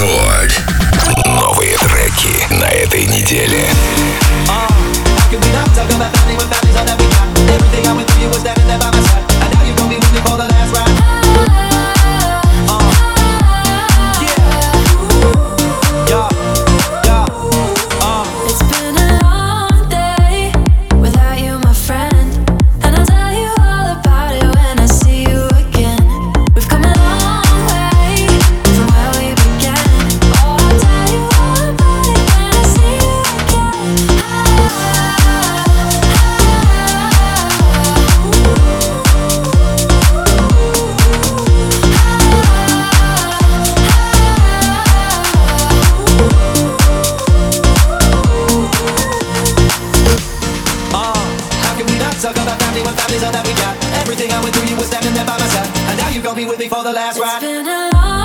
Рекорд. Новые треки на этой неделе. Oh, me with me for the last ride.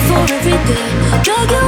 for every day. Drag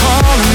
calling